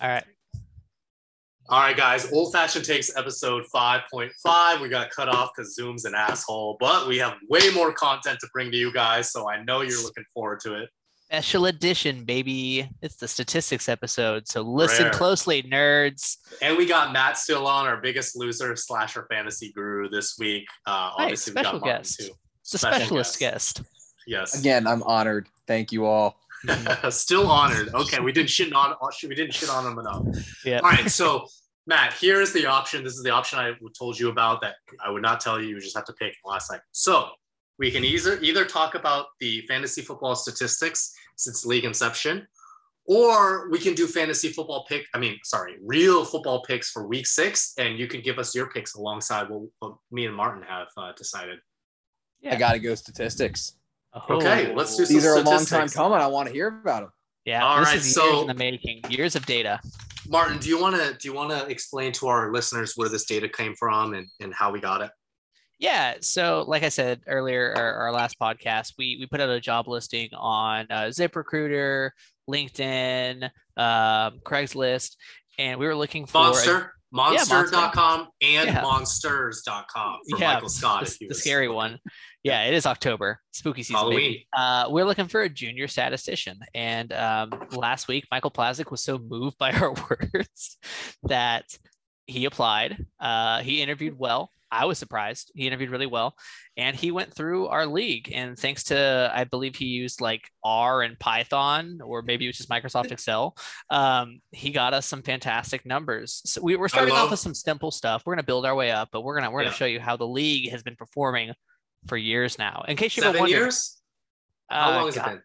All right. All right, guys. Old Fashioned Takes episode 5.5. We got cut off because Zoom's an asshole, but we have way more content to bring to you guys. So I know you're looking forward to it. Special edition, baby. It's the statistics episode. So listen Rare. closely, nerds. And we got Matt still on, our biggest loser slasher fantasy guru this week. Uh, Hey, obviously, we special got Martin guest. too. It's a Special specialist guest. Yes. Again, I'm honored. Thank you all. Still honored. Okay, we didn't shit on we didn't shit on him enough. Yeah. All right, so Matt, here is the option. This is the option I told you about that I would not tell you. You just have to pick last night. So we can either either talk about the fantasy football statistics since league inception, or we can do fantasy football pick. I mean, sorry, real football picks for week six, and you can give us your picks alongside what, what me and Martin have uh, decided. Yeah. I got to go statistics. Okay, let's do These some are a long time coming. I want to hear about them. Yeah. All this right, is years so- in the making. Years of data. Martin, do you want to do you want to explain to our listeners where this data came from and, and how we got it? Yeah. So, like I said earlier, our, our last podcast, we we put out a job listing on uh, ZipRecruiter, LinkedIn, um, Craigslist, and we were looking for a- Monster, monster.com and Yeah. monsters.com for yeah, Michael Scott. the, the scary one. Yeah, it is October, spooky season. Halloween. Uh, we're looking for a junior statistician, and um, last week Michael Plazik was so moved by our words that he applied. Uh, he interviewed well. I was surprised. He interviewed really well, and he went through our league. And thanks to, I believe he used like R and Python, or maybe it was just Microsoft Excel. Um, he got us some fantastic numbers. So we, we're starting off with some simple stuff. We're gonna build our way up, but we're gonna we're gonna show you how the league has been performing for years now. In case you ever Seven wondered, years? How uh, long has God, it been?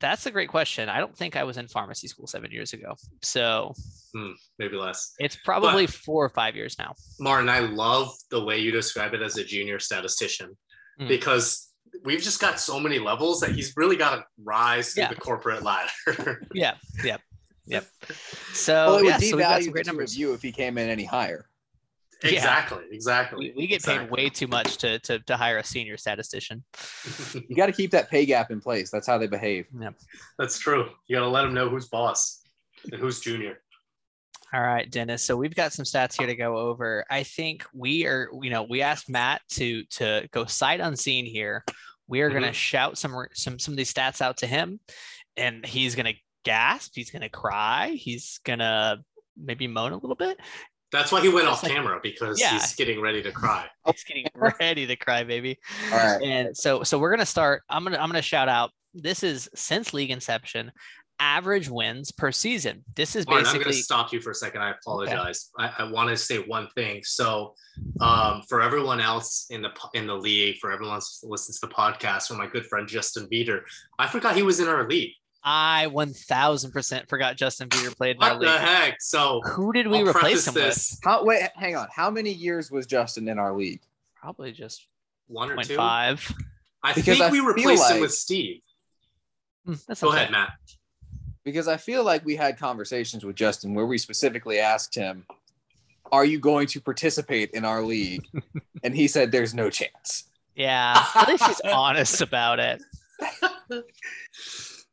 That's a great question. I don't think I was in pharmacy school seven years ago. So Hmm, maybe less. it's probably four or five years now. Martin, I love the way you describe it as a junior statistician Hmm. because we've just got so many levels that he's really got to rise through Yeah. the corporate ladder. Yeah. Yep. Yep. So well, it would yeah, so we've got devalue some great the two of numbers. you if he came in any higher. Yeah. exactly. Exactly. We, we get paid way too much to, to to hire a senior statistician. You got to keep that pay gap in place. That's how they behave. That's true. You got to let them know who's boss and who's junior. All right, Dennis. So we've got some stats here to go over. I think we are, you know, we asked Matt to to go sight unseen here. We are going to mm-hmm. shout some some some of these stats out to him, and he's going to gasp. He's going to cry. He's going to maybe moan a little bit. That's why he went off like- camera because Yeah. he's getting ready to cry. He's getting ready to cry, baby. All right. And so so we're gonna start. I'm gonna I'm gonna shout out. This is since league inception, average wins per season. This is Martin, I'm going basically to stop you for a second. I apologize. I, I want to say one thing. So, um, for everyone else in the in the league, for everyone else who listens to the podcast, for my good friend Justin Beater, I forgot he was in our league. I 1000% forgot Justin Bieber played in our league. What the league. heck? So, Who did we I'll replace preface him with? How wait, hang on. How many years was Justin in our league? Probably just one or two. Five. I Because think I we feel replaced him with Steve. Hmm, That's Go okay. ahead, Matt. Because I feel like we had conversations with Justin where we specifically asked him, "Are you going to participate in our league?" and he said, "There's no chance." Yeah, at least he's honest about it.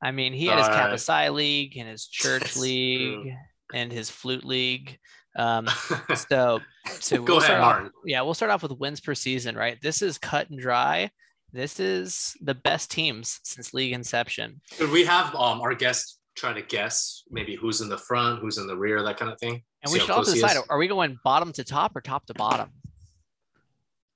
I mean, he had his right. Psi league and his church league true. and his flute league. Um, so, so Go we'll ahead, start off- Martin. yeah, we'll start off with wins per season, right? This is cut and dry. This is the best teams since league inception. Could we have um, our guest try to guess maybe who's in the front, who's in the rear, that kind of thing? And we should also decide are we going bottom to top or top to bottom?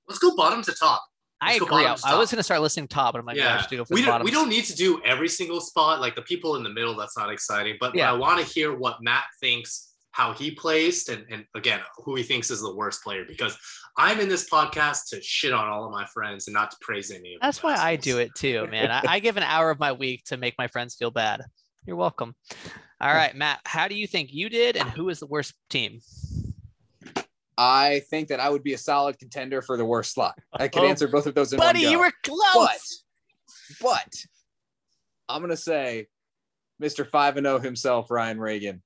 Let's go bottom to top. I agree. I, bottom to I was going to start listening top, but I'm like, yeah, I should go for we don't, we don't need to do every single spot. Like the people in the middle, that's not exciting. But, Yeah. I want to hear what Matt thinks, how he placed, and, and again, who he thinks is the worst player. Because I'm in this podcast to shit on all of my friends and not to praise any of them. That's why I do it too, man. I, I give an hour of my week to make my friends feel bad. You're welcome. All right, Matt, how do you think you did, and who is the worst team? I think that I would be a solid contender for the worst slot. I could Oh, answer both of those in Buddy, one go. you were close. but but I'm gonna say Mr. Five and Zero himself, Ryan Reagan.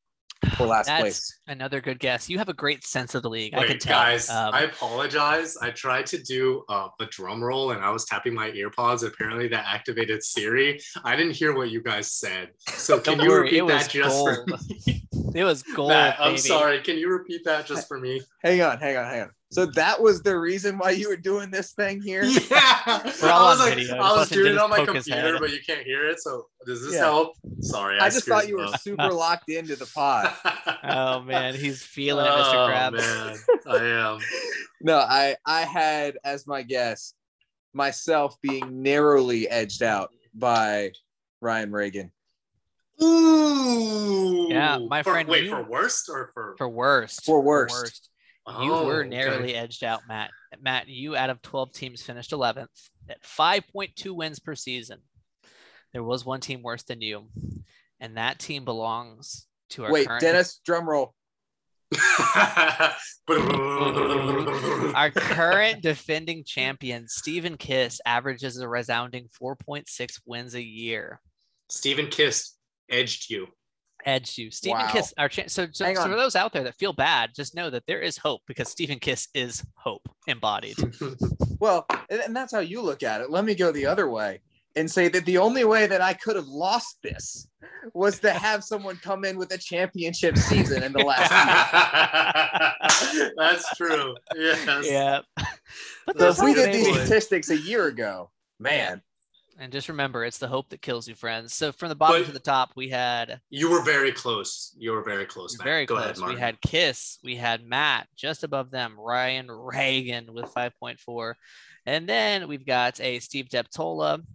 For last That's place. another good guess. You have a great sense of the league. I can tell. guys, Um, I apologize. I tried to do uh, a drum roll and I was tapping my earpods. Apparently, that activated Siri. I didn't hear what you guys said. So can you worry, repeat it was that just for gold. me? it was gold. Matt, I'm baby. sorry. Can you repeat that just for me? Hang on, hang on, hang on. So that was the reason why you were doing this thing here. Yeah, I was like, video. I was doing it on my computer, but you can't hear it. So does this Yeah. help? Sorry, I, I just thought you were super locked into the pod. Oh man, he's feeling it, oh, Mr. Krabs. man, I am. No, I I had as my guess myself being narrowly edged out by Ryan Reagan. Ooh. Yeah, my For- friend, Wait, you- for worst or for? For worst. For worst. You Oh, were okay. narrowly edged out, Matt. Matt, you out of 12 teams finished 11th at 5.2 wins per season. There was one team worse than you, and that team belongs to our Wait, current Dennis, drum roll. our current defending champion, Stephen Kiss, averages a resounding 4.6 wins a year. Stephen Kiss edged you. Edge you, Stephen Wow. Kiss. Our cha- so, so, so for those out there that feel bad, just know that there is hope because Stephen Kiss is hope embodied. Well, and and that's how you look at it. Let me go the other way and say that the only way that I could have lost this was to have someone come in with a championship season in the last year. That's true. Yes. yeah. But So if we did these statistics a year ago, man, And just remember, it's the hope that kills you, friends. So from the bottom But- to the top, we had You were very close. You were very close. Matt. very Go close. Ahead, we had Kiss, we had Matt just above them, Ryan Reagan with 5.4. And then we've got a Steve Deptola,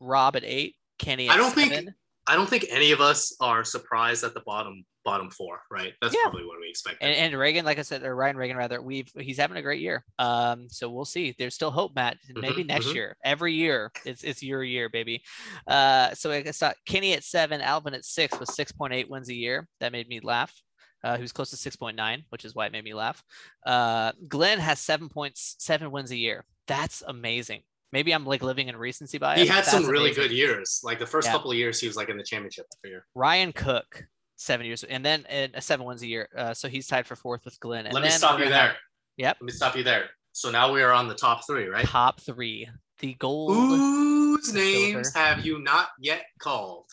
Rob at eight, Kenny at I don't think- I don't think any of us are surprised at the bottom bottom four, right? That's Yeah. probably what we expect. And, and Reagan, like I said, or Ryan Reagan rather, we've he's having a great year. Um, so we'll see. There's still hope, Matt. Maybe Mhm, next mhm. year. Every year, it's it's your year, baby. Uh, so I guess uh, Kenny at seven, Alvin at six with six point eight wins a year. That made me laugh. Uh, he was close to six point nine, which is why it made me laugh. Uh, Glenn has seven point seven wins a year. That's amazing. Maybe I'm like living in recency bias. he had some really amazing. good years. Like the first Yeah. couple of years, he was like in the championship every year. Ryan Cook, seven years, and then uh, seven wins a year. Uh, so he's tied for fourth with Glenn. And Let me then stop you there. Yep. Let me stop you there. So now we are on the top three, right? Top three. The gold. Whose Silver. names have you not yet called?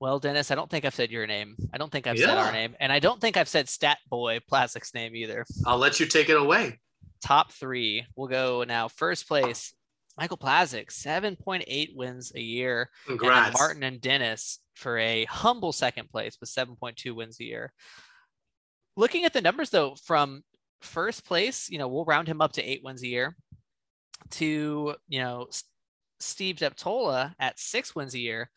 Well, Dennis, I don't think I've said your name. I don't think I've said our name. And I don't think I've said Stat Boy Plastic's name either. I'll let you take it away. Top three. We'll go now. First place, Michael Plazic, 7.8 wins a year. And Congrats. Martin and Dennis for a humble second place with 7.2 wins a year. Looking at the numbers though, from first place, you know, we'll round him up to eight wins a year to, you know, Steve Deptola at six wins a year.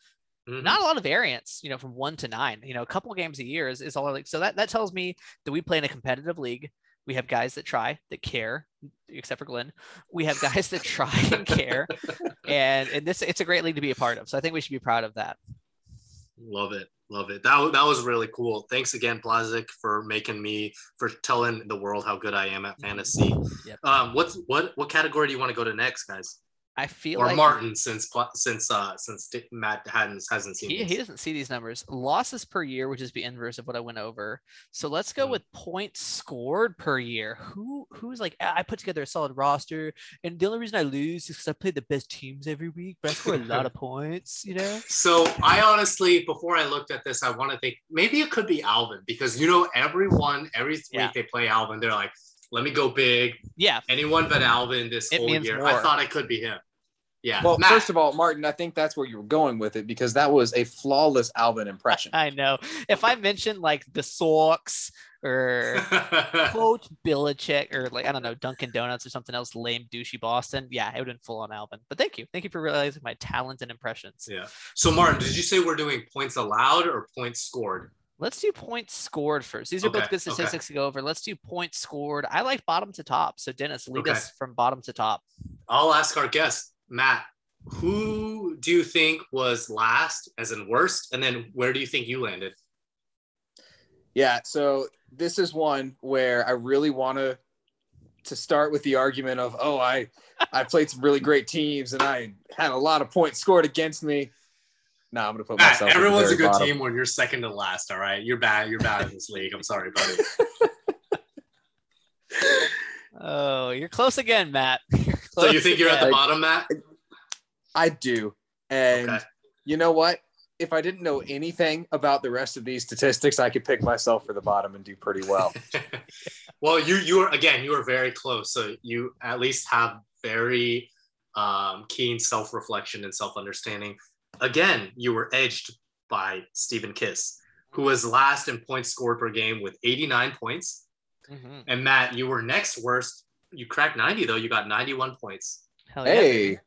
Mhm. not a lot of variance, you know, from one to nine. You know, a couple games a year is, is all like so that that tells me that we play in a competitive league. We have guys that try, that care, except for Glenn. We have guys that try and care, and and this it's a great league to be a part of. So I think we should be proud of that. Love it. Love it. That, that was really cool. Thanks again, Blazik, for making me for telling the world how good I am at fantasy. Yep. Um, what's what what category do you want to go to next, guys? I feel Or like Martin, since since uh since Matt hadn't hasn't seen he, these. he doesn't see these numbers. Losses per year, which is the inverse of what I went over. So let's go Hmm. with points scored per year. Who who's like "Ah, I put together a solid roster, and the only reason I lose is because I play the best teams every week, but I score a lot of points. You know. So I honestly, before I looked at this, I want to think maybe it could be Alvin because you know everyone every week Yeah. they play Alvin, they're like, "Let me go big." Yeah, Anyone but Alvin this It whole year. more. I thought it could be him. Yeah. well, Matt. first of all, Martin, I think that's where you were going with it because that was a flawless Alvin impression. I know. If I mentioned like the Sox or quote Belichick or like I don't know Dunkin' Donuts or something else lame douchey Boston, yeah, it would have been full on Alvin. But thank you, thank you for realizing my talent and impressions. yeah. So Martin, did you say we're doing points allowed or points scored? Let's do points scored first. These are both Okay, good okay. statistics to go over. Let's do points scored. I like bottom to top. So Dennis, lead Okay. us from bottom to top. I'll ask our guest, Matt. Who do you think was last, as in worst, and then where do you think you landed? Yeah, so this is one where I really want to to start with the argument of, oh, I I played some really great teams and I had a lot of points scored against me. Nah, I'm gonna put Matt, myself. at everyone's a good bottom. team when you're second to last. All right, you're bad. You're bad in this league. I'm sorry, buddy. Oh, you're close again, Matt. You're So you close think you're at the bottom, Matt? I do, and Okay. you know what? If I didn't know anything about the rest of these statistics, I could pick myself for the bottom and do pretty well. well, you you are again. You are very close. So you at least have very um, keen self reflection and self understanding. Again, you were edged by Stephen Kiss, who was last in points scored per game with 89 points. Mhm. And Matt, you were next worst. You cracked 90 though. You got 91 points. Hell yeah. hey,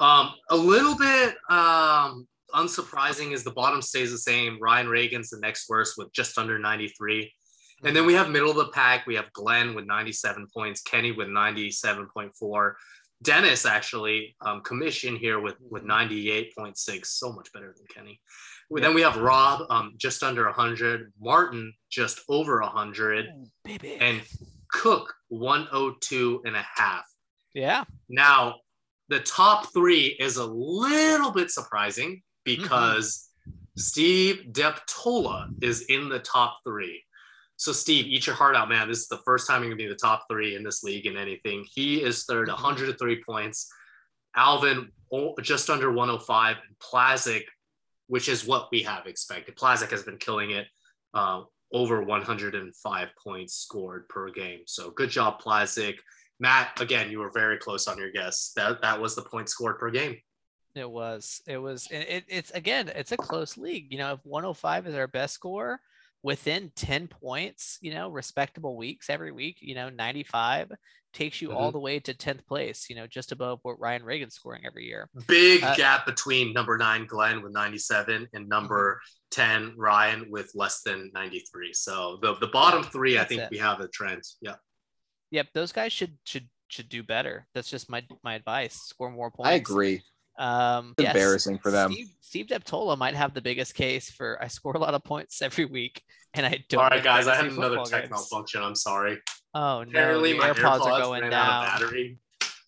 Um, a little bit um, unsurprising is the bottom stays the same. Ryan Reagan's the next worst with just under 93. And then we have middle of the pack. We have Glenn with 97 points, Kenny with 97.4. Dennis actually um, commission here with with 98.6, so much better than Kenny. Well, Then we have Rob um, just under 100, Martin just over 100, baby. and Cook 102 and a half. yeah. Now, the top three is a little bit surprising because Steve Deptola is in the top three. So, Steve, eat your heart out, man. This is the first time you're going to be in the top three in this league in anything. He is third, Mhm. 103 points. Alvin, just under 105. And Plazic, which is what we have expected. Plazic has been killing it. Uh, over 105 points scored per game. So, good job, Plazic. Matt, again, you were very close on your guess. That that was the point scored per game. It was. It was. It, it's again. It's a close league. You know, if 105 is our best score, within 10 points, you know, respectable weeks every week. You know, 95 takes you all Mhm. the way to 10th place. You know, just above what Ryan Reagan's scoring every year. Big Uh, gap between number nine Glenn with 97 and number Mm-hmm. 10 Ryan with less than 93. So the, the bottom three, I think it. we have a trend. Yeah. Yep, those guys should should should do better. That's just my my advice. Score more points. I agree. Um, It's yes, embarrassing for them. Steve, Steve Deptola might have the biggest case for I score a lot of points every week, and I don't. All right, guys, I had another football tech games. malfunction. I'm sorry. Oh no, Apparently, my AirPods, AirPods, are going ran down. out of battery.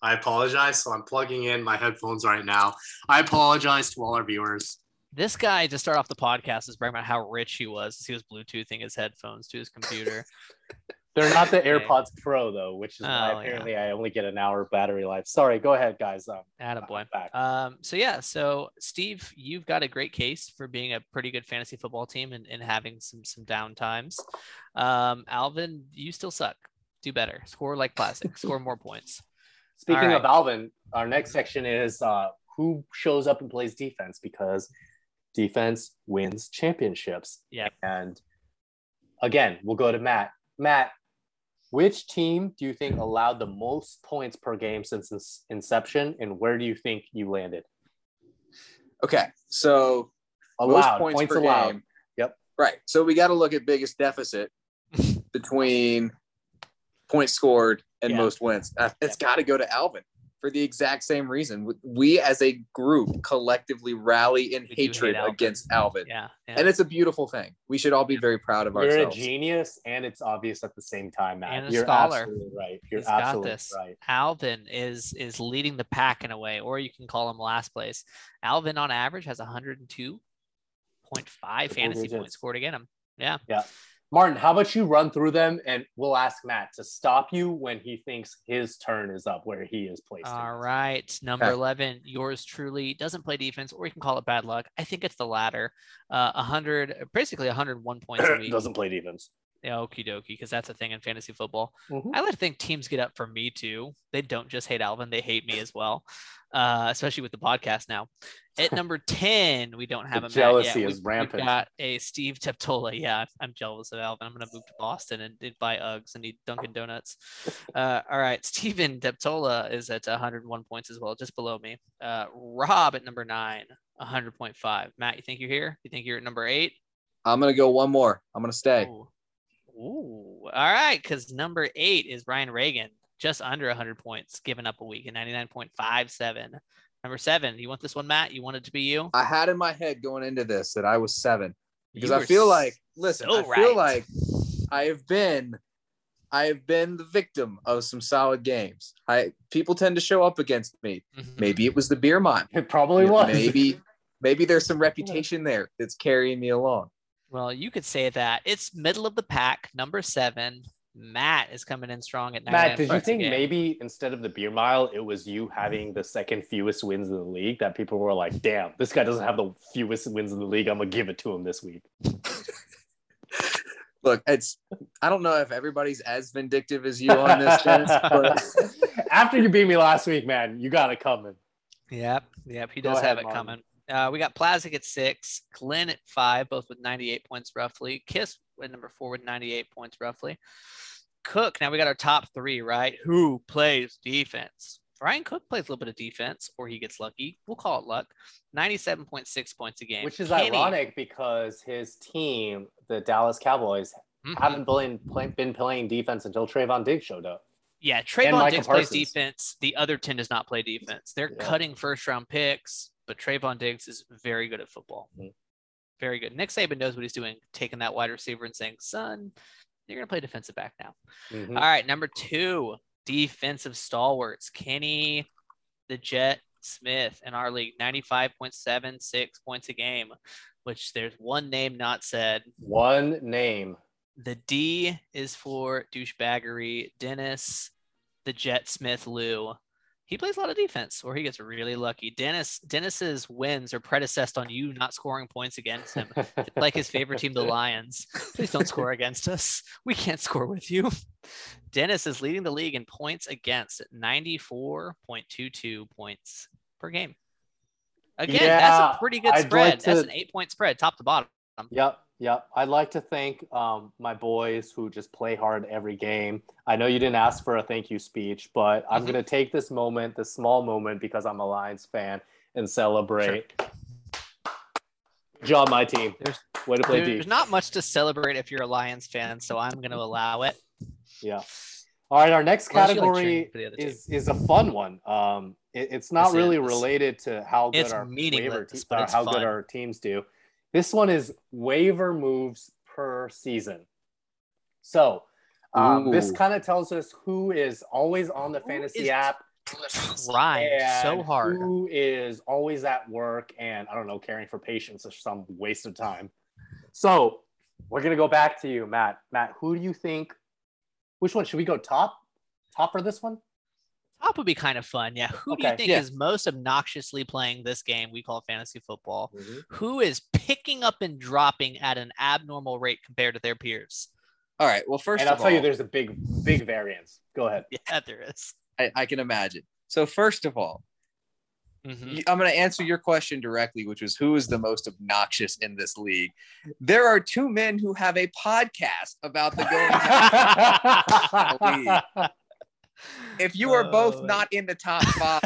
I apologize. So I'm plugging in my headphones right now. I apologize to all our viewers. This guy to start off the podcast is bragging about how rich he was. He was Bluetoothing his headphones to his computer. They're not the. AirPods Pro though, which is Oh, why yeah. apparently I only get an hour battery life. Sorry, go ahead, guys. Um, Attaboy. Um, so yeah, so Steve, you've got a great case for being a pretty good fantasy football team and, and having some some down times. Um, Alvin, you still suck. Do better. Score like classic. Score more points. Speaking right. of Alvin, our next section is uh, who shows up and plays defense because defense wins championships. Yeah. And again, we'll go to Matt. Matt, which team do you think allowed the most points per game since inception, and where do you think you landed? Okay, so Allowed points, points, per allowed. game. Yep. Right. So we got to look at biggest deficit between points scored and Yeah. most wins. Uh, It's got to go to Alvin for the exact same reason. We as a group collectively rally in We do hate hatred Alvin. against Alvin. Yeah. yeah. And it's a beautiful thing. We should all be very proud of You're ourselves. a genius, and it's obvious at the same time, Matt. And a You're scholar. absolutely right. You're He's got absolutely this. right. Alvin is is leading the pack in a way, or you can call him last place. Alvin on average has 102.5 fantasy digits. points scored against him. Yeah. Yeah. Martin, how about you run through them and we'll ask Matt to stop you when he thinks his turn is up where he is placed. in All this. right. Number Okay. 11, yours truly doesn't play defense, or you can call it bad luck. I think it's the latter. Uh, 100, basically 101 points a week. Doesn't play defense. Yeah, okie dokie, because that's a thing in fantasy football. Mhm. I like to think teams get up for me too. They don't just hate Alvin, they hate me as well, uh, especially with the podcast now. At number 10, we don't have a Matt jealousy yet. is We've- rampant. We've got a Steve Deptola. Yeah, I'm jealous of Alvin. I'm going to move to Boston and, and buy Uggs and eat Dunkin' Donuts. Uh, all right, Steven Deptola is at 101 points as well, just below me. Uh, Rob at number nine, 100.5. Matt, you think you're here? You think you're at number eight? I'm going to go one more. I'm going to stay. Ooh. Ooh. All right, because number eight is Ryan Reagan, just under 100 points, given up a week at 99.57. Number seven, you want this one, Matt? You want it to be you? I had in my head going into this that I was seven because I feel like, listen, so I feel like I have been, I have been the victim of some solid games. I people tend to show up against me. Mhm. Maybe it was the beer mile. It probably was. Maybe, maybe there's some reputation there that's carrying me along. Well, you could say that it's middle of the pack, number seven. Matt is coming in strong at 99 Matt, did you think maybe instead of the beer mile, it was you having the second fewest wins in the league that people were like, damn, this guy doesn't have the fewest wins in the league. I'm gonna give it to him this week. Look, it's I don't know if everybody's as vindictive as you on this, Dennis, but After you beat me last week, man, you got it coming. Yep, yep, he Go does ahead, have it Martin. coming. Uh, we got Plazik at six, Glenn at five, both with 98 points roughly. Kiss number four with 98 points roughly. Cook, now we got our top three, right? Who plays defense? Ryan Cook plays a little bit of defense, or he gets lucky. We'll call it luck. 97.6 points a game. Which is Kenny- ironic because his team, the Dallas Cowboys, Mhm. haven't been, play, been playing defense until Trevon Diggs showed up. Yeah, Trevon Diggs plays defense. The other 10 does not play defense. They're Yeah. cutting first round picks, but Trevon Diggs is very good at football. Mhm. Very good. Nick Saban knows what he's doing, taking that wide receiver and saying, son, you're going to play defensive back now. Mhm. All right, number two, defensive stalwarts. Kenny the Jet Smith in our league, 95.76 points a game, which there's one name not said. One name. The D is for douchebaggery. Dennis, the Jet Smith Lou. He plays a lot of defense, or he gets really lucky. Dennis Dennis's wins are predecessed on you not scoring points against him. like his favorite team, the Lions. Please don't score against us. We can't score with you. Dennis is leading the league in points against at 94.22 points per game. Again, that's a pretty good I'd spread. like That's an eight point spread, top to bottom. Yep, yep. I'd like to thank um, my boys who just play hard every game. I know you didn't ask for a thank you speech, but I'm Mhm. going to take this moment, this small moment, because I'm a Lions fan, and celebrate. Good job, my team. There's- Way to play There's D. not much to celebrate if you're a Lions fan, so I'm going to allow it. Yeah. All right, our next like category for the other team. is is a fun one. Um, it- it's not This really related to how good it's our meaningless, waiver te- but how fun. good our teams do. This one is waiver moves per season. So um, this kind of tells us who is always on the Who fantasy app Trying so hard. Who is always at work and I don't know, caring for patients or some waste of time. So we're gonna go back to you, Matt. Matt, who do you think? Which one should we go top? Top for this one? Top would be kind of fun. Yeah. Who do you think Yeah. is most obnoxiously playing this game we call fantasy football? Mm-hmm. Who is picking up and dropping at an abnormal rate compared to their peers? all right. Well, first and I'll tell all, you, there's a big, big variance. Go ahead. Yeah, there is. I, I can imagine. So first of all, Mhm. I'm going to answer your question directly, which was who is the most obnoxious in this league. There are two men who have a podcast about the going. if you are both Oh. not in the top five,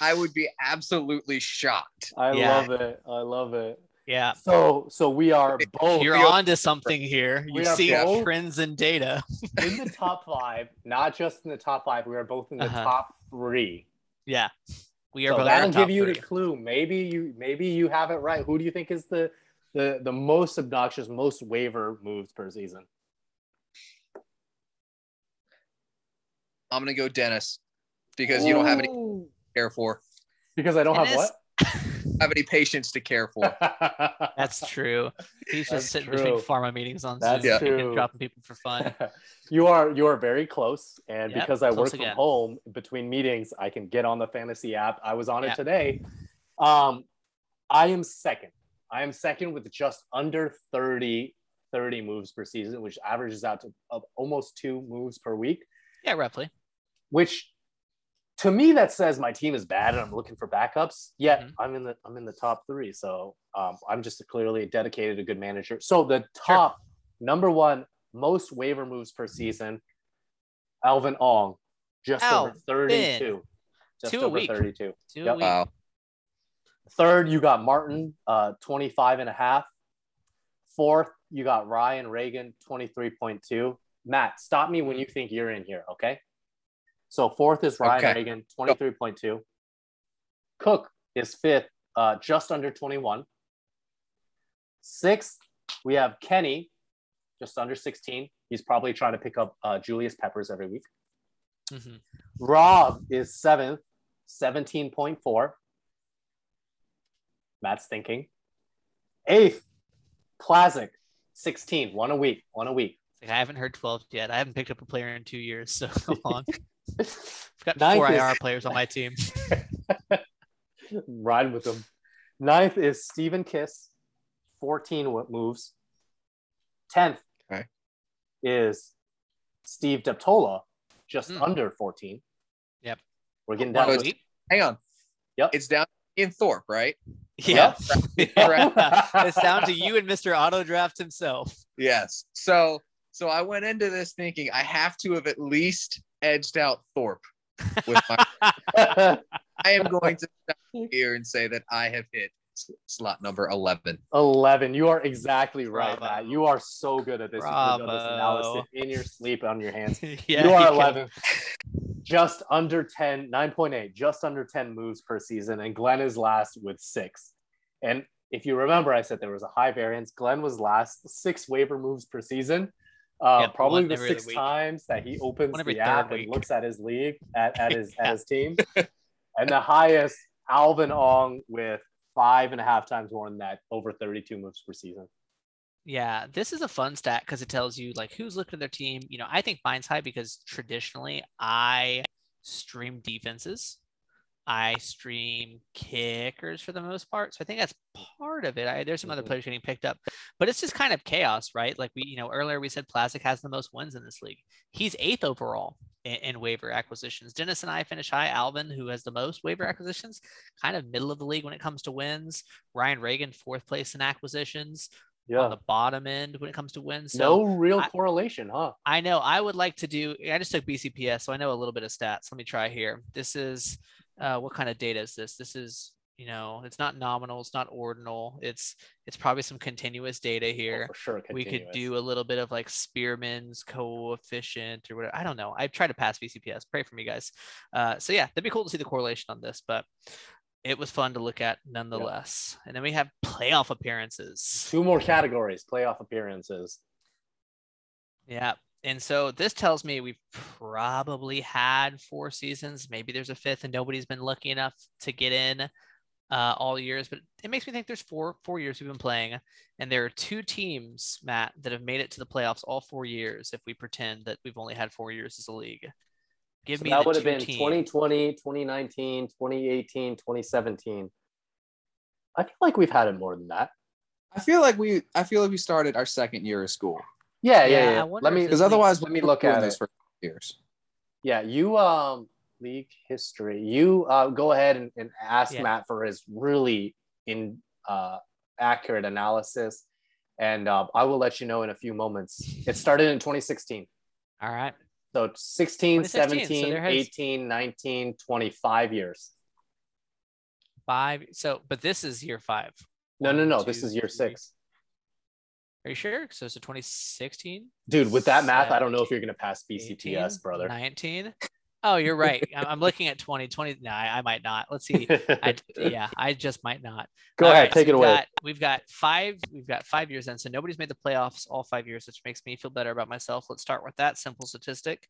I would be absolutely shocked. I Yeah. love it. I love it. Yeah. So, so we are both You're we are- on to something here. You see trends in data. in the top five, not just in the top five. We are both in the Uh-huh. top three. Yeah. We are So both that'll in the top give you three. the clue. Maybe you, maybe you have it right. Who do you think is the the the most obnoxious, most waiver moves per season? I'm going to go Dennis because you don't have any to care for, Because I don't have what? have any patience to care for. That's true. He's That's just sitting true. between pharma meetings on That's Zoom, true. dropping people for fun. you are you are very close, and Yep, because I close work from home between meetings, I can get on the fantasy app. I was on Yeah. it today. Um, I am second. I am second with just under 30, 30 moves per season, which averages out to uh, almost two moves per week. Yeah, roughly. Which, to me, that says my team is bad and I'm looking for backups. Yet Mhm. I'm in the I'm in the top three, so um, I'm just a clearly dedicated, a good manager. So the top number one most waiver moves per season, Alvin Ong, just over 32. Just Two a over week. 32. Two a Yep. week. Wow. Third, you got Martin, uh, 25 and a half. Fourth, you got Ryan Reagan, 23.2. Matt, stop me when you think you're in here, okay? So fourth is Ryan Okay. Reagan, 23.2. Cook is fifth, uh, just under 21. Sixth, we have Kenny, just under 16. He's probably trying to pick up uh, Julius Peppers every week. Mhm. Rob is seventh, 17.4. Matt's thinking. Eighth, Plazic, 16. One a week. One a week. I haven't heard 12 yet. I haven't picked up a player in two years. So long? I've got Ninth four is- IR players on my team. Ride with them. Ninth is Stephen Kiss, 14 wo- moves. Tenth Okay. is Steve Deptola, just Hmm. under 14. Yep. We're getting down a to. Hang on. Yep. It's down in Thorpe, right? Yeah. Correct. it's down to you and Mr. Auto Draft himself. Yes. So so I went into this thinking I have to have at least edged out Thorpe. With my, I am going to stop here and say that I have hit slot number eleven. 11. You are exactly right, Bravo. Matt. You are so good at this. You can this analysis in your sleep on your hands. yeah, you are 11. Just under 10, 9.8, just under 10 moves per season. And Glenn is last with six. And if you remember, I said there was a high variance. Glenn was last six waiver moves per season. Uh, Yep, probably the six week. times that he opens the app week. and looks at his league, at, at his Yeah. at his team. and the highest, Alvin Ong with five and a half times more than that, over 32 moves per season. Yeah, this is a fun stat because it tells you like who's looking at their team. You know, I think mine's high because traditionally I stream defenses. I stream kickers for the most part. So I think that's part of it. I, there's some other Mhm. players getting picked up, but it's just kind of chaos, right? Like we, you know, earlier we said Plazic has the most wins in this league. He's eighth overall in, in waiver acquisitions. Dennis and I finish high. Alvin, who has the most waiver acquisitions, kind of middle of the league when it comes to wins. Ryan Reagan, fourth place in acquisitions on Yeah. the bottom end when it comes to wins. So no real I- correlation, huh? I know I would like to do. I just took BCPS, so I know a little bit of stats. Let me try here. This is uh, what kind of data is this? This is you know, it's not nominal, it's not ordinal. It's it's probably some continuous data Oh, here. for sure. we could do a little bit of like Spearman's coefficient or whatever. I don't know. I tried to pass BCPS. Pray for me, guys. Uh, so yeah, that'd be cool to see the correlation on this, but it was fun to look at nonetheless. And then we have playoff appearances. two more categories playoff appearances Yeah. And so this tells me we've probably had four seasons. Maybe there's a fifth and nobody's been lucky enough to get in uh, all years. But it makes me think there's four four years we've been playing. And there are two teams, Matt, that have made it to the playoffs all four years if we pretend that we've only had four years as a league. Give So me that the would have been teams. 2020 2019 2018 2017 i feel like we've had it more than that I feel like we I feel like we started our second year of school yeah Yeah, yeah, yeah. let me because otherwise let me look at this for years. yeah you um league history you uh go ahead and, and ask Yeah. matt for his really in uh accurate analysis and uh, i will let you know in a few moments it started in 2016 All right. so 16 2016, so 17 there has- 18 19 25 years Five. So, but this is year five. no no One, no this two, is year six Are you sure? So it's a 2016. Dude, with that math, I don't know if you're gonna pass 18, BCPS, brother. 19. Oh, you're right. I'm looking at 20. 20. No, I, I might not. Let's see. I, yeah, I just might not. Go All ahead, right, so take it we've away. Got, we've got five. We've got five years in, so nobody's made the playoffs all five years, which makes me feel better about myself. Let's start with that simple statistic.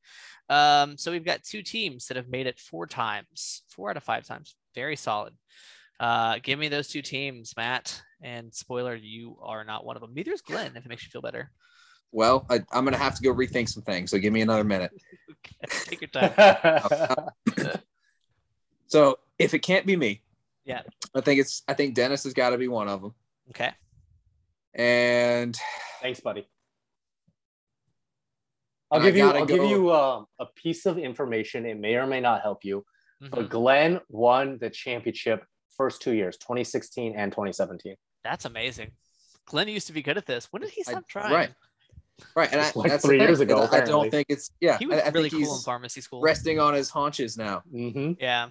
Um, so we've got two teams that have made it four times, four out of five times. Very solid. Uh, give me those two teams, Matt. And spoiler, you are not one of them. Neither is Glenn. If it makes you feel better. Well, I, I'm gonna have to go rethink some things. So give me another minute. Take your time. So if it can't be me, Yeah. I think it's I think Dennis has got to be one of them. Okay. And Thanks, buddy. I'll give you. I'll give you um, a piece of information. It may or may not help you. Mhm. But Glenn won the championship first two years, 2016 and 2017. That's amazing. Glenn used to be good at this. When did he I- stop trying? right, right, and I, Like that's three years ago, is I don't think it's yeah. He was I, I really think cool in pharmacy school. resting on his haunches now. Mm-hmm. Yeah.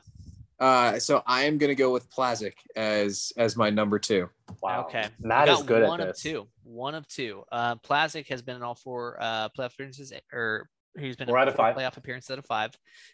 Uh, so I am gonna go with Plazic as as my number two. Wow. Okay. Matt We is got good one at of this. two. One of two. Uh, Plazic has been in all four uh, playoff appearances, or who's been Four out of five. playoff appearances out of five.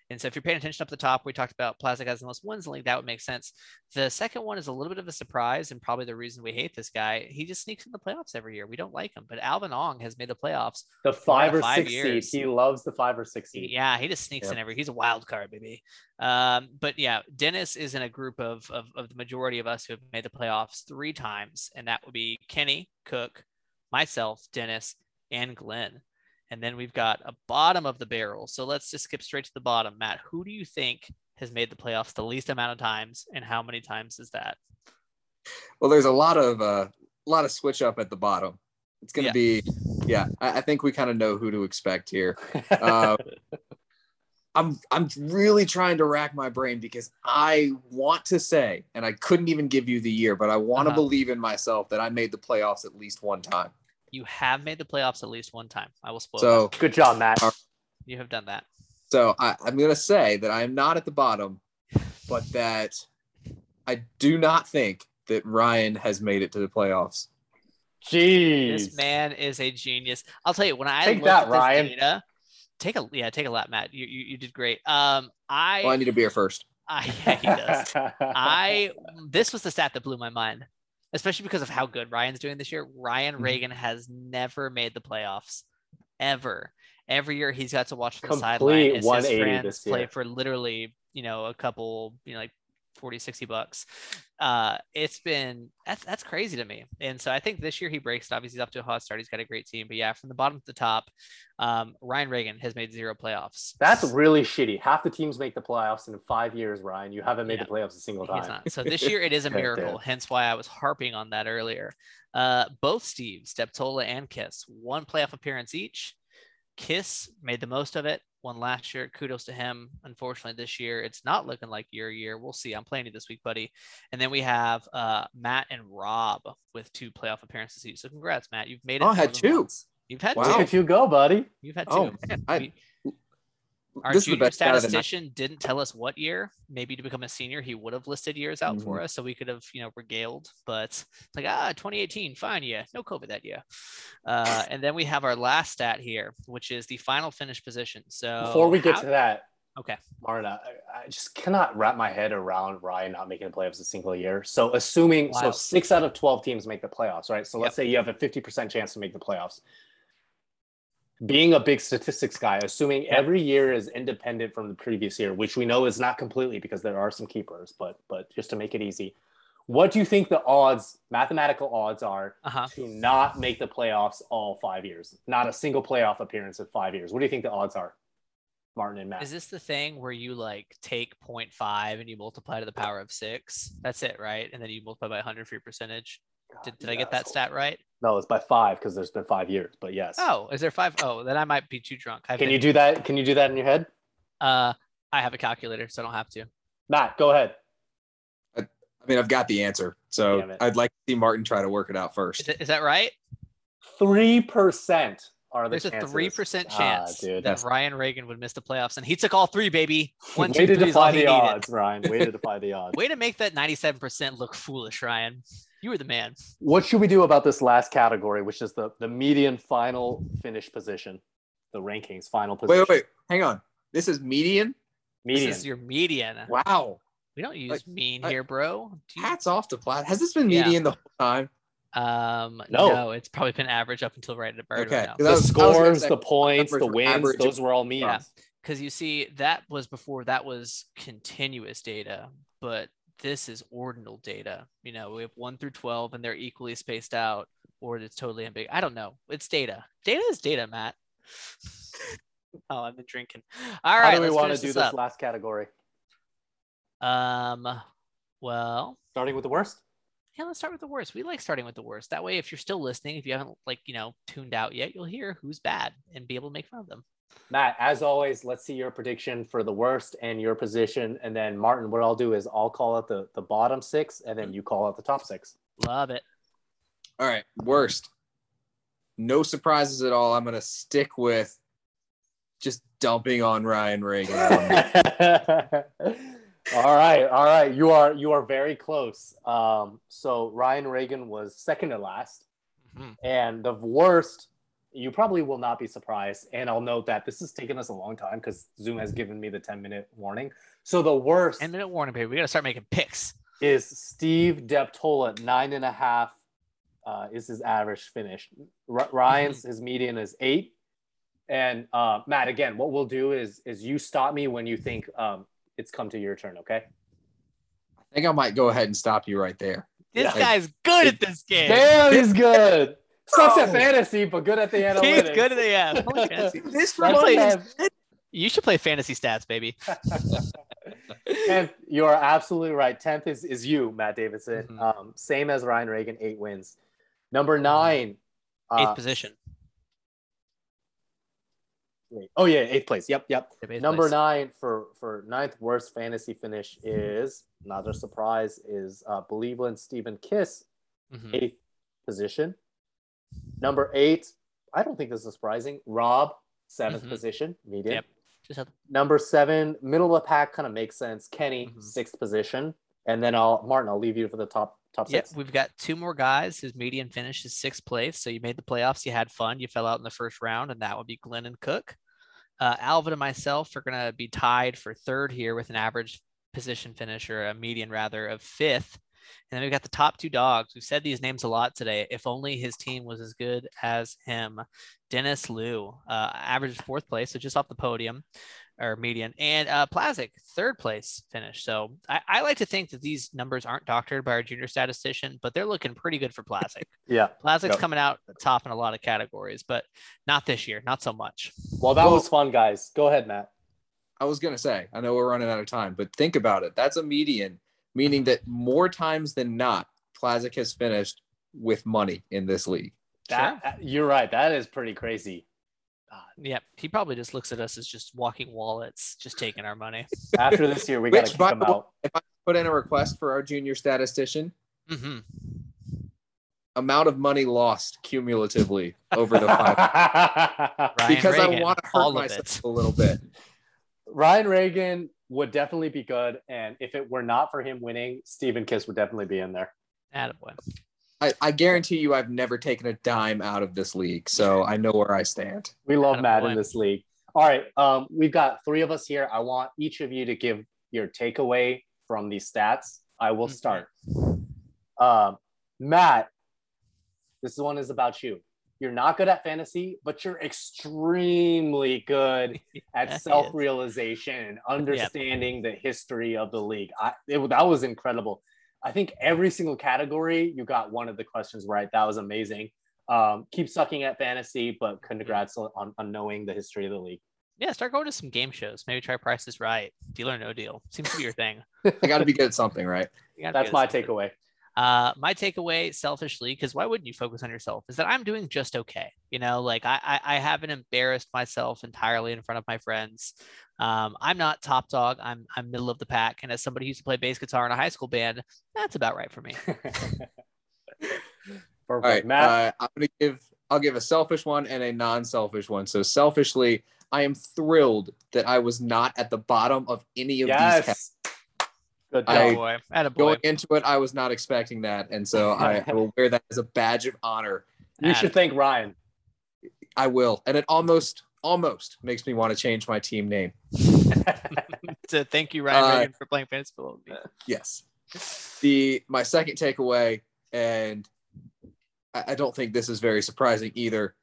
And so if you're paying attention up the top, we talked about Plazic has the most wins in the league. That would make sense. The second one is a little bit of a surprise and probably the reason we hate this guy. He just sneaks in the playoffs every year. We don't like him, but Alvin Ong has made the playoffs. The five or five six years. seed. He loves the five or six seed. Yeah, he just sneaks Yeah. in every. He's a wild card, baby. Um, but yeah, Dennis is in a group of, of of the majority of us who have made the playoffs three times, and that would be Kenny, Cook, myself, Dennis, and Glenn. And then we've got a bottom of the barrel. So let's just skip straight to the bottom. Matt, who do you think has made the playoffs the least amount of times, and how many times is that? Well, there's a lot of uh, a lot of switch up at the bottom. It's gonna Yeah. be, yeah. I, I think we kind of know who to expect here. Uh, I'm I'm really trying to rack my brain because I want to say, and I couldn't even give you the year, but I want to Uh-huh. believe in myself that I made the playoffs at least one time. You have made the playoffs at least one time. I will spoil. So Good job, Matt. Our- you have done that. so I, I'm gonna say that I am not at the bottom, but that I do not think that Ryan has made it to the playoffs. Jeez. This man is a genius. I'll tell you when I Take looked that, at this Ryan. data, take a yeah, take a lap, Matt. You you, you did great. Um, I, Well, I need a beer first. I yeah, he does. I this was the stat that blew my mind, especially because of how good Ryan's doing this year. Ryan Mhm. Reagan has never made the playoffs, ever. Every year he's got to watch from the sideline. as his 180 friends this play for literally, you know, a couple, you know, like 40, 60 bucks. Uh, it's been that's that's crazy to me. And so I think this year he breaks it. Obviously, he's off to a hot start. He's got a great team. But yeah, from the bottom to the top, um, Ryan Reagan has made zero playoffs. That's really shitty. Half the teams make the playoffs, in five years, Ryan, you haven't made Yeah. the playoffs a single He's time. not. So this year it is a miracle. Hence why I was harping on that earlier. Uh, both Steve, Steptola, and Kiss, one playoff appearance each. Kiss made the most of it. One last year. Kudos to him. Unfortunately, this year it's not looking like your year. We'll see. I'm playing you this week, buddy. And then we have uh, Matt and Rob with two playoff appearances each. So congrats, Matt. You've made it. Oh, I had two. once. You've had Wow. Look two. at you go, buddy. You've had two. Oh man, I, We- our this junior best out of the night. statistician didn't tell us what year. Maybe to become a senior, he would have listed years out Mm-hmm. for us, so we could have, you know, regaled. But it's like, ah, 2018, fine, yeah, no COVID that year. Uh, and then we have our last stat here, which is the final finish position. So Before we get how- to that, okay, Marna, I, I just cannot wrap my head around Ryan not making the playoffs a single year. So assuming so six out of twelve teams make the playoffs, right? So let's Yep. say you have a fifty percent chance to make the playoffs. Being a big statistics guy, assuming every year is independent from the previous year, which we know is not completely because there are some keepers, but but just to make it easy, what do you think the odds, mathematical odds are uh huh. to not make the playoffs all five years? Not a single playoff appearance in five years. What do you think the odds are, Martin and Matt? Is this the thing where you like take 0.5 and you multiply to the power of six? That's it, right? And then you multiply by 100 for your percentage. Did, did I get that stat right? No, it's by five because there's been five years. But yes. Oh, is there five? Oh, then I might be too drunk. I've Can been- you do that? Can you do that in your head, Uh, I have a calculator, so I don't have to. Matt? Go ahead. I mean, I've got the answer, so I'd like to see Martin try to work it out Is, first. that- is that right? Three percent are the There's a three percent Ah, chance dude. that Ryan Reagan would miss the playoffs, and he took all three, baby. One, Way two, to three defy he the needed. odds, Ryan. Way to defy the odds. Way to make that ninety-seven percent look foolish, Ryan. You were the man. What should we do about this last category, which is the the median final finish position, the rankings final position? Wait, wait, wait, hang on. This is median. Median. This is your median. Wow. We don't use Like, mean I- here, bro. Do you- Hats off to Platt. Has this been Yeah. median the whole time? um, No. no. it's probably been average up until right at right Okay. now. 'Cause the I was- I was scores, say the points, the wins, average. those were all means. Yeah. because you see that was before that was continuous data but this is ordinal data. You know we have 1 through 12 and they're equally spaced out or it's totally ambiguous. I don't know. It's data. Data is data matt. Oh i've been drinking. All How right do we want to do this this last category? um well Starting with the worst. yeah let's start with the worst. We like starting with the worst. That way if you're still listening if you haven't like you know tuned out yet you'll hear who's bad and be able to make fun of them Matt, as always, let's see your prediction for the worst and your position. And then Martin, what I'll do is I'll call out the, the bottom six and then you call out the top six. love it All right, worst. No surprises at all. I'm gonna stick with just dumping on Ryan Reagan. all right, all right. You are you are very close. Um, so Ryan Reagan was second to last, Mhm. and the worst you probably will not be surprised. And I'll note that this has taken us a long time because Zoom has given me the 10 minute warning. So the worst 10 minute warning period. We got to start making picks. is Steve Deptola, nine and a half uh, is his average finish. R- Ryan's his median is eight. And uh, Matt, again, what we'll do is is you stop me when you think um, it's come to your turn. Okay. I think I might go ahead and stop you right there. This Yeah. guy's good at this game. Damn, he's good. Sucks at fantasy, but good at the end. He's analytics. good at the yeah. Holy fantasy. This Let's is You should play fantasy stats, baby. Tenth, you are absolutely right. Tenth is, is you, Matt Davidson. Mhm. Um, same as Ryan Reagan, eight wins. Number nine, Eighth uh, position. wait. Oh yeah, eighth place. Yep, yep. Eighth Number place. nine for for ninth worst fantasy finish is another surprise is uh, Believeland Stephen Kiss, Mhm. eighth position. Number eight, I don't think this is surprising. Rob, 7th Mhm. position, median. Yep. Just have Number seven, middle of the pack kind of makes sense. Kenny, Mhm. sixth position, and then I'll Martin. I'll leave you for the top top Yep, six. we've got two more guys. His median finish is sixth place. So you made the playoffs. You had fun. You fell out in the first round, and that would be Glenn and Cook. Uh, Alvin and myself are going to be tied for third here with an average position finish or a median rather of fifth. And then we've got the top two dogs. We've said these names a lot today. If only his team was as good as him. Dennis Liu, uh, averaged fourth place, so just off the podium or median, and uh, Plazic, third place finish. So I, I like to think that these numbers aren't doctored by our junior statistician, but they're looking pretty good for Plazic. Yeah. Plazic's Yep. coming out top in a lot of categories, but not this year, not so much. Well, that Well- was fun, guys. Go ahead, Matt. I was gonna say, I know we're running out of time, but think about it. That's a median, meaning that more times than not, Plazic has finished with money in this league. That uh, you're right. That is pretty crazy. Yep, he probably just looks at us as just walking wallets, just taking our money. After this year, we got to Which, kick him out. if I put in a request for our junior statistician, hmm amount of money lost cumulatively over the five Ryan because Reagan, I want to hurt all of myself it. a little bit. Ryan Reagan would definitely be good, and if it were not for him winning, Stephen Kiss would definitely be in there. Attaboy. I, I guarantee you, I've never taken a dime out of this league, so I know where I stand. We love Attaboy. Matt in this league. All right, um, we've got three of us here. I want each of you to give your takeaway from these stats. I will Mhm. start. Um, Matt, this one is about you. You're not good at fantasy, but you're extremely good at Yes. self-realization and understanding the history of the league. I, it, that was incredible. I think every single category you got one of the questions right. That was amazing. Um, keep sucking at fantasy, but congrats on, on knowing the history of the league. Yeah, start going to some game shows. Maybe try Price is Right, Deal or No Deal. Seems to be your thing. I got to be good at something, right? You gotta be That's my something. takeaway. Uh, my takeaway, selfishly, because why wouldn't you focus on yourself? Is that I'm doing just okay. You know, like I, I, I haven't embarrassed myself entirely in front of my friends. Um, I'm not top dog. I'm, I'm middle of the pack. And as somebody who used to play bass guitar in a high school band, that's about right for me. Perfect. All right, Matt. uh, I'm gonna give. I'll give a selfish one and a non-selfish one. So selfishly, I am thrilled that I was not at the bottom of any of these. cat- yes. Good job. I- Attaboy. Attaboy. Going into it, I was not expecting that, and so I, I will wear that as a badge of honor. you should thank Ryan. I will, and it almost, almost makes me want to change my team name. So thank you, Ryan Uh, Reagan, for playing fantasy football. with me. Yes. The my second takeaway, and I, I don't think this is very surprising either.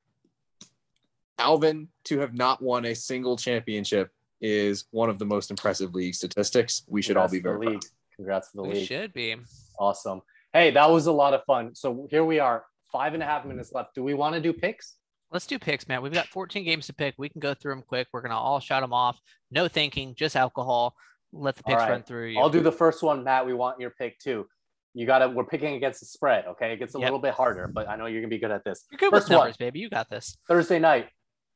Alvin to have not won a single championship is one of the most impressive league statistics. We should all be very league. Congrats to the We league. should be. Awesome. Hey, that was a lot of fun. So here we are, five and a half minutes left. Do we want to do picks? Let's do picks, man. We've got 14 games to pick. We can go through them quick. We're gonna all shout them off. No thinking, just alcohol. Let the picks right. run through you. I'll do the first one, Matt. We want your pick too. You got to, we're picking against the spread. Okay. It gets a Yep. little bit harder, but I know you're going to be good at this. You're good First with one. numbers, baby. You got this. Thursday night,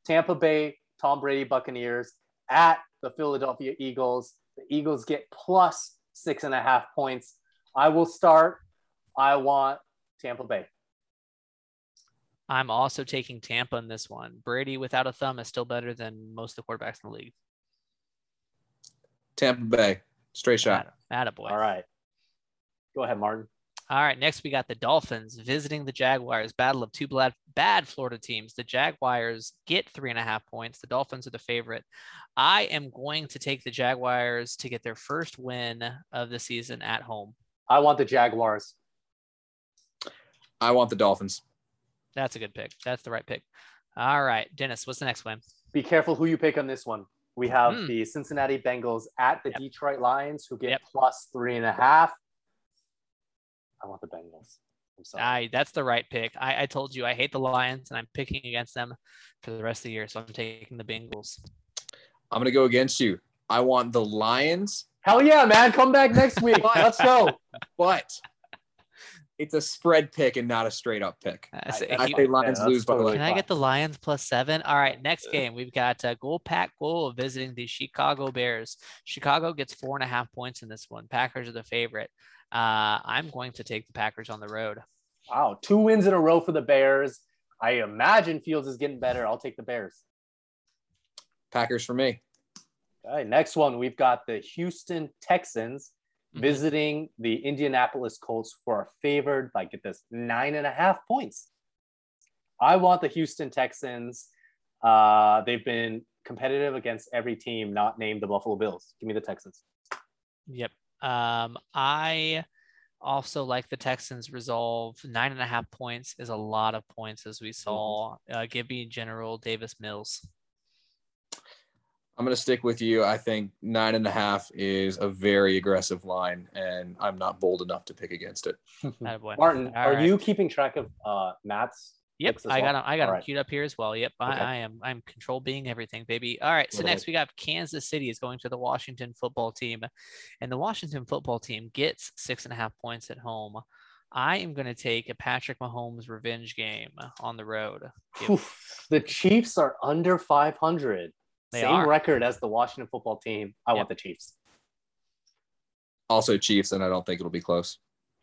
Tampa Bay, Tom Brady Buccaneers at the Philadelphia Eagles. The Eagles get plus six and a half points. I will start. I want Tampa Bay. I'm also taking Tampa in this one. Brady without a thumb is still better than most of the quarterbacks in the league. Tampa Bay, straight shot. Atta- Attaboy. All right. Go ahead, Martin. All right, next we got the Dolphins visiting the Jaguars. Battle of two bad, bad Florida teams. The Jaguars get three and a half points. The Dolphins are the favorite. I am going to take the Jaguars to get their first win of the season at home. I want the Jaguars. I want the Dolphins. That's a good pick. That's the right pick. All right, Dennis, what's the next one? Be careful who you pick on this one. We have Hmm. the Cincinnati Bengals at the Yep. Detroit Lions, who get Yep. plus three and a half. I want the Bengals. I'm. I that's the right pick. I, I told you I hate the Lions and I'm picking against them for the rest of the year. So I'm taking the Bengals. I'm gonna go against you. I want the Lions, Hell yeah, man! Come back next week. Let's go. but it's a spread pick and not a straight up pick. Uh, so I- if I say Lions that's lose by totally like can I get the Lions plus seven? All right, next game we've got uh, Gold Pack Gold visiting the Chicago Bears. Chicago gets four and a half points in this one. Packers are the favorite. Uh, I'm going to take the Packers on the road. Wow, two wins in a row for the Bears. I imagine Fields is getting better. I'll take the Bears. Packers for me. All right, next one we've got the Houston Texans Mhm. visiting the Indianapolis Colts, who are favored by get this nine and a half points. I want the Houston Texans. Uh, they've been competitive against every team not named the Buffalo Bills. Give me the Texans. Yep. Um, I also like the Texans resolve. Nine and a half points is a lot of points, as we saw. Uh, give me General Davis Mills. I'm gonna stick with you. I think nine and a half is a very aggressive line, and I'm not bold enough to pick against it. Attaboy. Martin, All are right. you keeping track of uh, Matt's? Yep, picks as I got well? them. I got them Alright. queued up here as well. Yep, I, Okay. I am. I'm control being everything, baby. All right. So Love next we got Kansas City is going to the Washington football team, and the Washington football team gets six and a half points at home. I am going to take a Patrick Mahomes revenge game on the road. Oof, the Chiefs are under 500. They Same are. record as the Washington football team. I Yep. want the Chiefs. Also Chiefs, and I don't think it'll be close.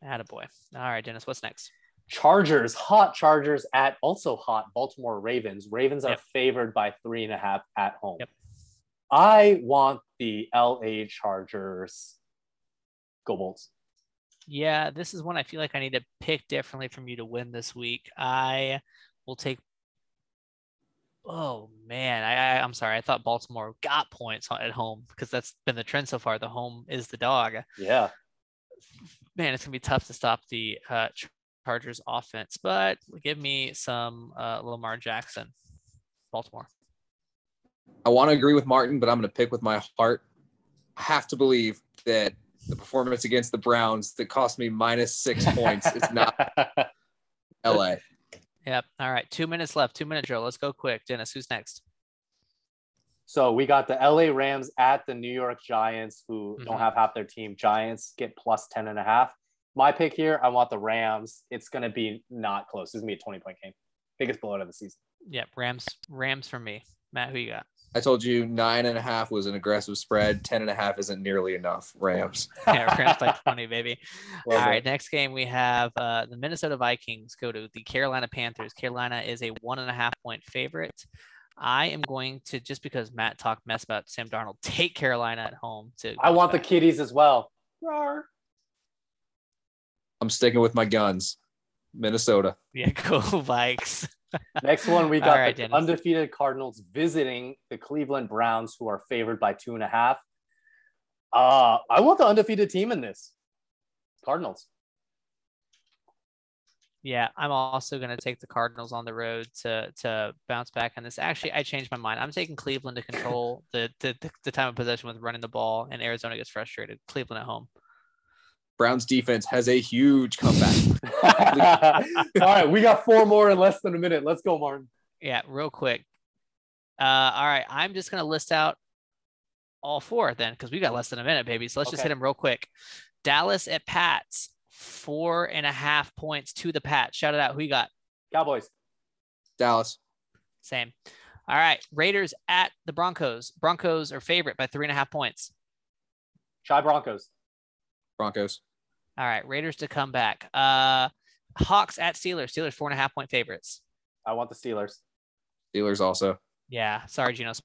Attaboy. All right, Dennis. What's next? Chargers, hot Chargers at also hot Baltimore Ravens. Ravens are Yep. favored by three and a half at home. Yep. I want the LA Chargers. Go Bolts. Yeah, this is one I feel like I need to pick differently from you to win this week. I will take. Oh man, I, I I'm sorry. I thought Baltimore got points at home because that's been the trend so far. The home is the dog. Yeah. Man, it's gonna be tough to stop the uh, Chargers offense, but give me some uh, Lamar Jackson, Baltimore. I want to agree with Martin, but I'm going to pick with my heart. I have to believe that the performance against the Browns that cost me minus six points is not LA. Yep. All right, two minutes left. Two minute drill. Let's go quick. Dennis, who's next? So we got the LA Rams at the New York Giants, who Mhm. don't have half their team. Giants get plus 10 and a half. My pick here, I want the Rams. It's going to be not close. This is going to be a 20 point game. Biggest blowout of the season. Yep. Rams. Rams for me. Matt, who you got? I told you nine and a half was an aggressive spread. Ten and a half isn't nearly enough. Rams. yeah, Rams by 20, baby. Love All it. right, next game we have uh, the Minnesota Vikings go to the Carolina Panthers. Carolina is a one and a half point favorite. I am going to just because Matt talked mess about Sam Darnold, take Carolina at home. To I want the back. kiddies as well. I'm sticking with my guns. Minnesota. yeah go Vikes. Next one, we got right, the Dennis. undefeated Cardinals visiting the Cleveland Browns, who are favored by two and a half. Uh, I want the undefeated team in this. Cardinals. Yeah, I'm also going to take the Cardinals on the road to to bounce back on this. Actually, I changed my mind. I'm taking Cleveland to control the, the the the time of possession with running the ball, and Arizona gets frustrated. Cleveland at home. Browns defense has a huge comeback. All right, we got four more in less than a minute. Let's go, Martin. Yeah, real quick. Uh, all right, I'm just gonna list out all four then, because we got less than a minute, baby. So let's just hit them real quick. Dallas at Pats, four and a half points to the Pats. Shout it out. Who you got? Cowboys. Dallas. Same. All right, Raiders at the Broncos. Broncos are favorite by three and a half points. Shy Broncos. Broncos. All right, Raiders to come back. Uh, Hawks at Steelers. Steelers four and a half point favorites. I want the Steelers. Steelers also. Yeah, sorry, Geno